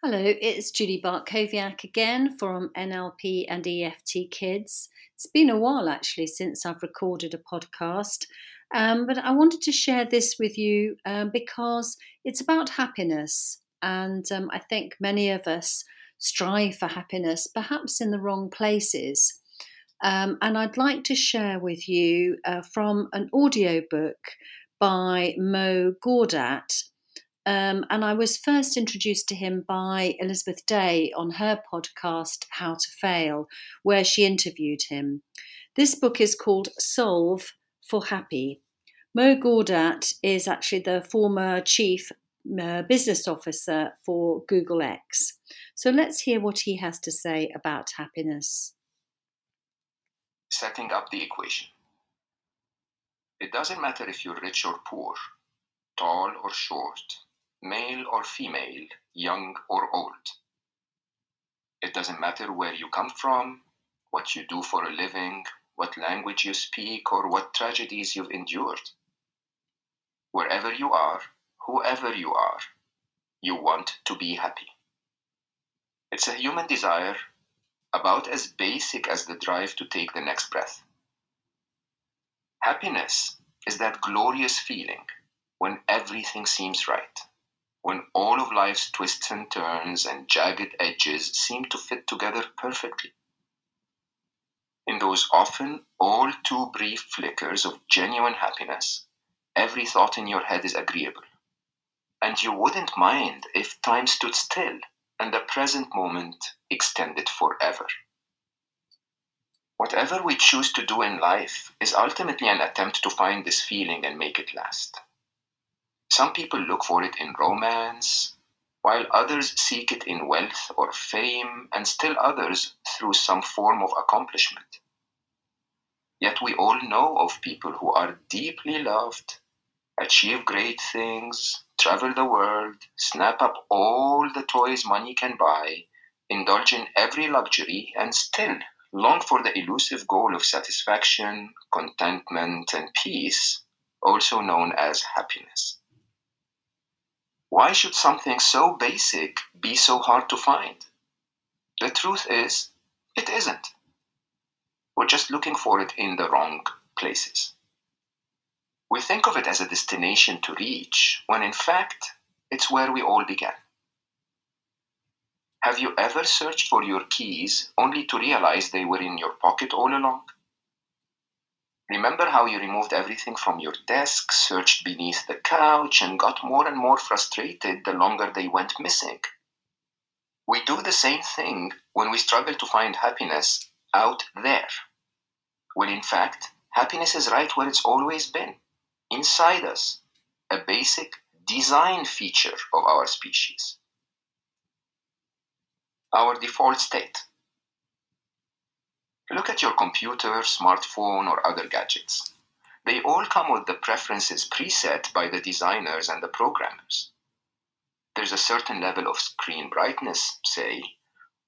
Hello, it's Judy Bartkowiak again from NLP and EFT Kids. It's been a while actually since I've recorded a podcast, um, but I wanted to share this with you um, because it's about happiness. And um, I think many of us strive for happiness, perhaps in the wrong places. Um, and I'd like to share with you uh, from an audiobook by Mo Gawdat um, and I was first introduced to him by Elizabeth Day on her podcast, How to Fail, where she interviewed him. This book is called Solve for Happy. Mo Gawdat is actually the former chief uh, business officer for Google X. So let's hear what he has to say about happiness. Setting up the equation. It doesn't matter if you're rich or poor, tall or short, male or female, young or old. It doesn't matter where you come from, what you do for a living, what language you speak, or what tragedies you've endured. Wherever you are, whoever you are, you want to be happy. It's a human desire about as basic as the drive to take the next breath. Happiness is that glorious feeling when everything seems right when all of life's twists and turns and jagged edges seem to fit together perfectly. In those often all too brief flickers of genuine happiness, every thought in your head is agreeable. And you wouldn't mind if time stood still and the present moment extended forever. Whatever we choose to do in life is ultimately an attempt to find this feeling and make it last. Some people look for it in romance, while others seek it in wealth or fame, and still others through some form of accomplishment. Yet we all know of people who are deeply loved, achieve great things, travel the world, snap up all the toys money can buy, indulge in every luxury, and still long for the elusive goal of satisfaction, contentment, and peace, also known as happiness. Why should something so basic be so hard to find? The truth is, it isn't. We're just looking for it in the wrong places. We think of it as a destination to reach, when in fact, it's where we all began. Have you ever searched for your keys only to realize they were in your pocket all along? Remember how you removed everything from your desk, searched beneath the couch, and got more and more frustrated the longer they went missing? We do the same thing when we struggle to find happiness out there. When in fact, happiness is right where it's always been, inside us, a basic design feature of our species. Our default state. Look at your computer, smartphone, or other gadgets. They all come with the preferences preset by the designers and the programmers. There's a certain level of screen brightness, say,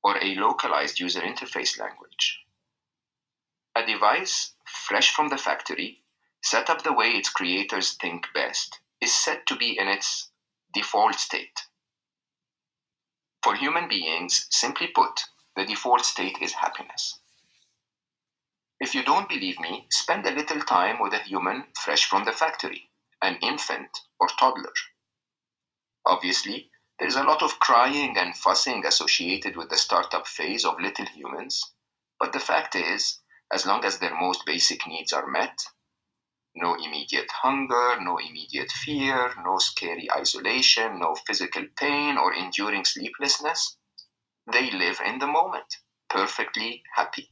or a localized user interface language. A device fresh from the factory, set up the way its creators think best, is said to be in its default state. For human beings, simply put, the default state is happiness. If you don't believe me, spend a little time with a human fresh from the factory, an infant or toddler. Obviously, there is a lot of crying and fussing associated with the startup phase of little humans, but the fact is, as long as their most basic needs are met, no immediate hunger, no immediate fear, no scary isolation, no physical pain or enduring sleeplessness, they live in the moment, perfectly happy.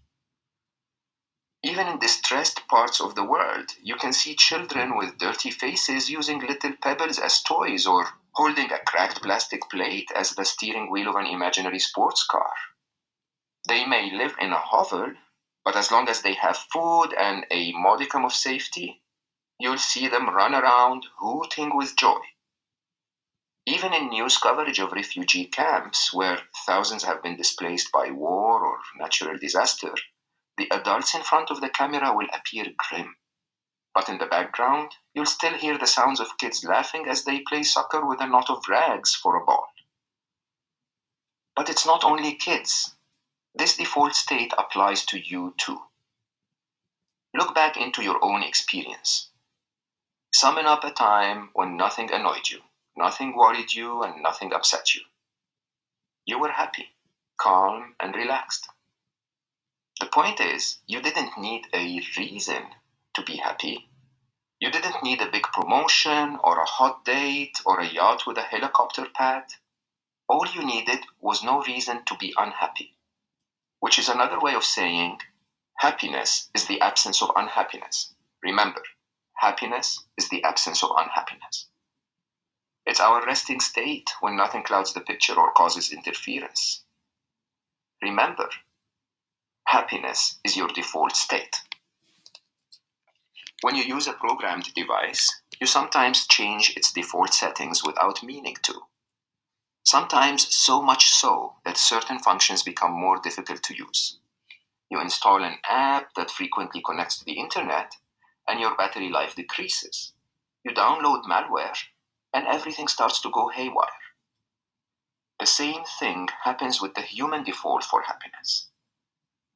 Even in distressed parts of the world, you can see children with dirty faces using little pebbles as toys or holding a cracked plastic plate as the steering wheel of an imaginary sports car. They may live in a hovel, but as long as they have food and a modicum of safety, you'll see them run around hooting with joy. Even in news coverage of refugee camps, where thousands have been displaced by war or natural disaster, the adults in front of the camera will appear grim. But in the background, you'll still hear the sounds of kids laughing as they play soccer with a knot of rags for a ball. But it's not only kids. This default state applies to you too. Look back into your own experience. Summon up a time when nothing annoyed you, nothing worried you, and nothing upset you. You were happy, calm, and relaxed. The point is, you didn't need a reason to be happy. You didn't need a big promotion or a hot date or a yacht with a helicopter pad. All you needed was no reason to be unhappy, which is another way of saying happiness is the absence of unhappiness. Remember, happiness is the absence of unhappiness. It's our resting state when nothing clouds the picture or causes interference. Remember, happiness is your default state. When you use a programmed device, you sometimes change its default settings without meaning to. Sometimes so much so that certain functions become more difficult to use. You install an app that frequently connects to the internet, and your battery life decreases. You download malware, and everything starts to go haywire. The same thing happens with the human default for happiness.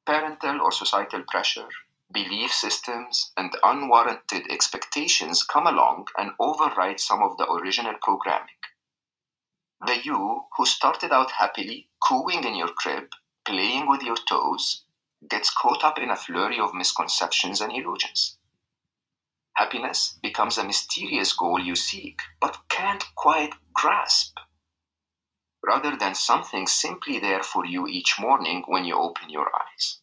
Parental or societal pressure, belief systems, and unwarranted expectations come along and override some of the original programming. The you who started out happily cooing in your crib, playing with your toes, gets caught up in a flurry of misconceptions and illusions. Happiness becomes a mysterious goal you seek, but can't quite grasp, rather than something simply there for you each morning when you open your eyes.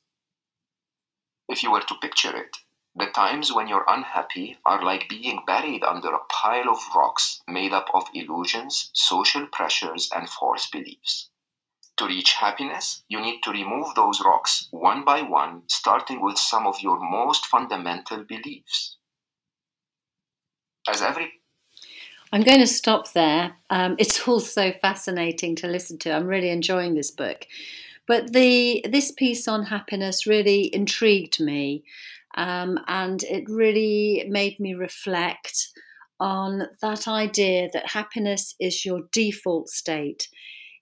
If you were to picture it, the times when you're unhappy are like being buried under a pile of rocks made up of illusions, social pressures, and false beliefs. To reach happiness, you need to remove those rocks one by one, starting with some of your most fundamental beliefs. As every I'm going to stop there. Um, it's all so fascinating to listen to. I'm really enjoying this book. But the this piece on happiness really intrigued me, um, and it really made me reflect on that idea that happiness is your default state.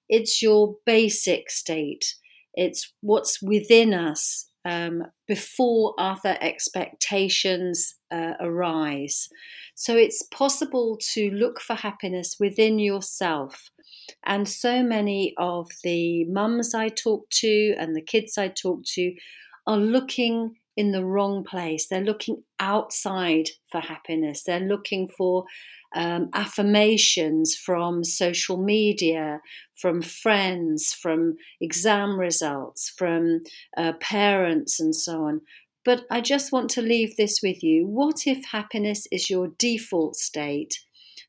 It's your basic state. It's what's within us um, before other expectations uh, arise. So it's possible to look for happiness within yourself. And so many of the mums I talk to and the kids I talk to are looking in the wrong place. They're looking outside for happiness. They're looking for um, affirmations from social media, from friends, from exam results, from uh, parents, and so on. But I just want to leave this with you. What if happiness is your default state?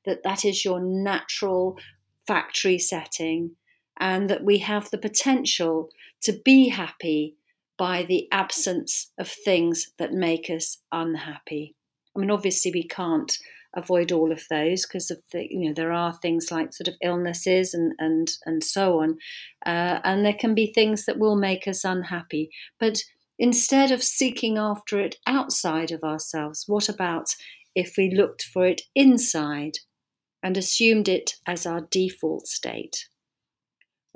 That that is your natural factory setting, and that we have the potential to be happy by the absence of things that make us unhappy. I mean, obviously, we can't avoid all of those because of the you know there are things like sort of illnesses and and and so on uh, and there can be things that will make us unhappy but instead of seeking after it outside of ourselves what about if we looked for it inside and assumed it as our default state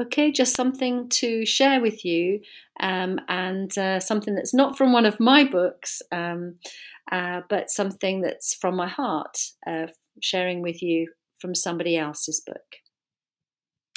Okay, just something to share with you, um, and uh, something that's not from one of my books, um, uh, but something that's from my heart, uh, sharing with you from somebody else's book.